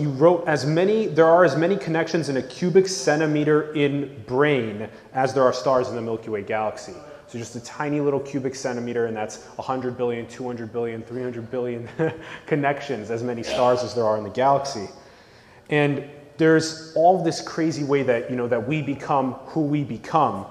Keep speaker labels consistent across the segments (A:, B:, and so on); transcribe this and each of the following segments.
A: you wrote as many, there are as many connections in a cubic centimeter in brain as there are stars in the Milky Way galaxy. So just a tiny little cubic centimeter, and that's 100 billion, 200 billion, 300 billion connections, as many stars as there are in the galaxy. And there's all this crazy way that, you know, that we become who we become.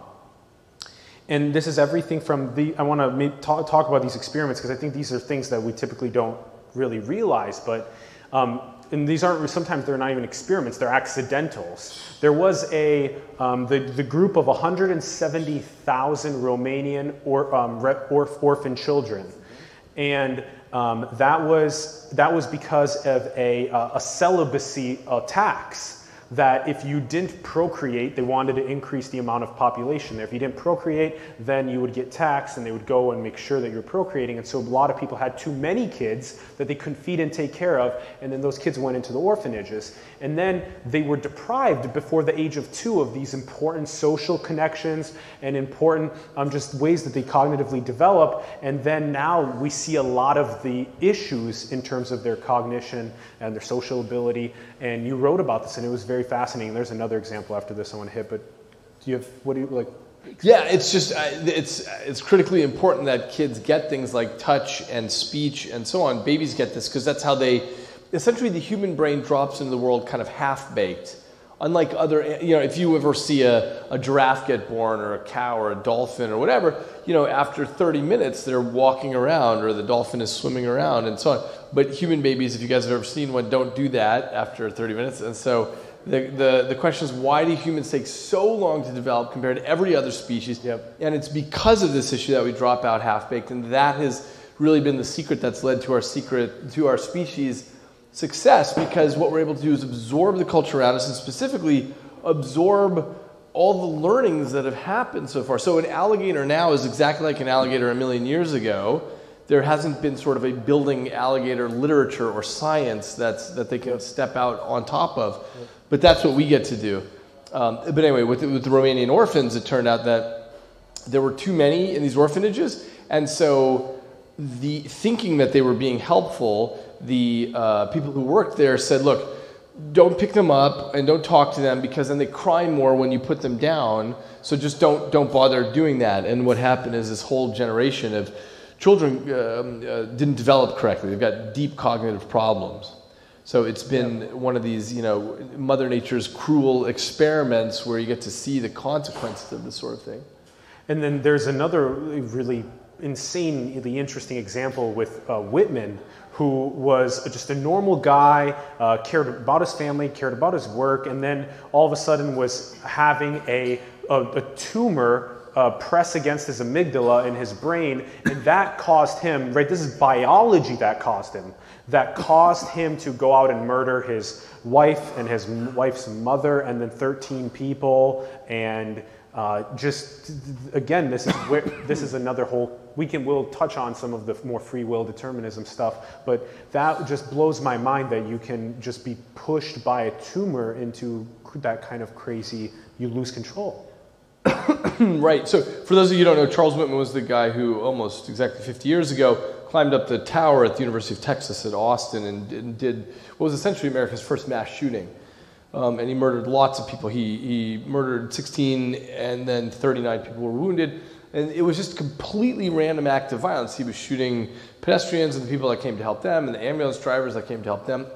A: And this is everything from the, I want to talk, talk about these experiments because I think these are things that we typically don't really realize, but um, and these aren't sometimes they're not even experiments they're accidentals. There was a um, the, the group of 170000 romanian or, um, or, orphan children. And um, that was that was because of a, uh, a celibacy uh, tax that if you didn't procreate, they wanted to increase the amount of population there. If you didn't procreate, then you would get taxed and they would go and make sure that you're procreating. And so a lot of people had too many kids that they couldn't feed and take care of, and then those kids went into the orphanages. And then they were deprived before the age of two of these important social connections and important um, just ways that they cognitively develop. And then now we see a lot of the issues in terms of their cognition and their social ability. And you wrote about this, and it was very very fascinating. There's another example after this I want to hit, but do you have, what do you like?
B: Yeah, it's just, it's, it's critically important that kids get things like touch and speech and so on. Babies get this because that's how they, essentially the human brain drops into the world kind of half baked. Unlike other, eh, you know, if you ever see a, a giraffe get born or a cow or a dolphin or whatever, you know, after 30 minutes they're walking around or the dolphin is swimming around and so on. But human babies, if you guys have ever seen one, don't do that after 30 minutes. And so the, the, the question is why do humans take so long to develop compared to every other species?
A: Yep.
B: And it's because of this issue that we drop out half baked, and that has really been the secret that's led to our secret to our species success because what we're able to do is absorb the culture around us and specifically absorb all the learnings that have happened so far. So an alligator now is exactly like an alligator a million years ago there hasn't been sort of a building alligator literature or science that's, that they can step out on top of. But that's what we get to do. Um, but anyway, with, with the Romanian orphans, it turned out that there were too many in these orphanages. And so the thinking that they were being helpful, the uh, people who worked there said, look, don't pick them up and don't talk to them because then they cry more when you put them down. So just don't, don't bother doing that. And what happened is this whole generation of children um, uh, didn't develop correctly. They've got deep cognitive problems. So it's been yeah. one of these, you know, Mother Nature's cruel experiments where you get to see the consequences of this sort of thing.
A: And then there's another really insanely interesting example with uh, Whitman, who was just a normal guy, uh, cared about his family, cared about his work, and then all of a sudden was having a, a, a tumor uh, press against his amygdala in his brain, and that caused him, right? This is biology that caused him, that caused him to go out and murder his wife and his wife's mother, and then 13 people, and uh, just again, this is where this is another whole. We can we'll touch on some of the more free will determinism stuff, but that just blows my mind that you can just be pushed by a tumor into that kind of crazy. You lose control.
B: right. So, for those of you who don't know, Charles Whitman was the guy who almost exactly 50 years ago climbed up the tower at the University of Texas at Austin and, and did what was essentially America's first mass shooting. Um, and he murdered lots of people. He, he murdered 16, and then 39 people were wounded. And it was just completely random act of violence. He was shooting pedestrians and the people that came to help them, and the ambulance drivers that came to help them.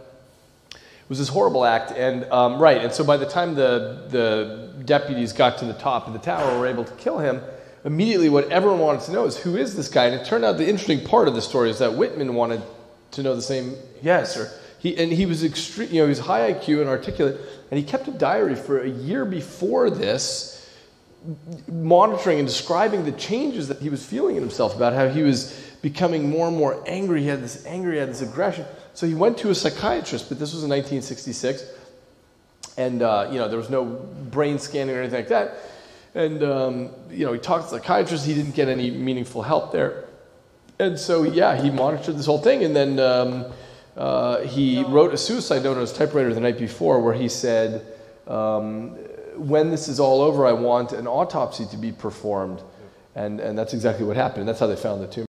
B: Was this horrible act, and um, right. And so by the time the the deputies got to the top of the tower were able to kill him, immediately what everyone wanted to know is who is this guy? And it turned out the interesting part of the story is that Whitman wanted to know the same answer. He, and he was extreme, you know, he was high IQ and articulate, and he kept a diary for a year before this, monitoring and describing the changes that he was feeling in himself about how he was becoming more and more angry. He had this anger, he had this aggression. So he went to a psychiatrist, but this was in 1966. And, uh, you know, there was no brain scanning or anything like that. And, um, you know, he talked to the psychiatrist. He didn't get any meaningful help there. And so, yeah, he monitored this whole thing. And then um, uh, he wrote a suicide note on his typewriter the night before where he said, um, when this is all over, I want an autopsy to be performed. And, and that's exactly what happened. And that's how they found the tumor.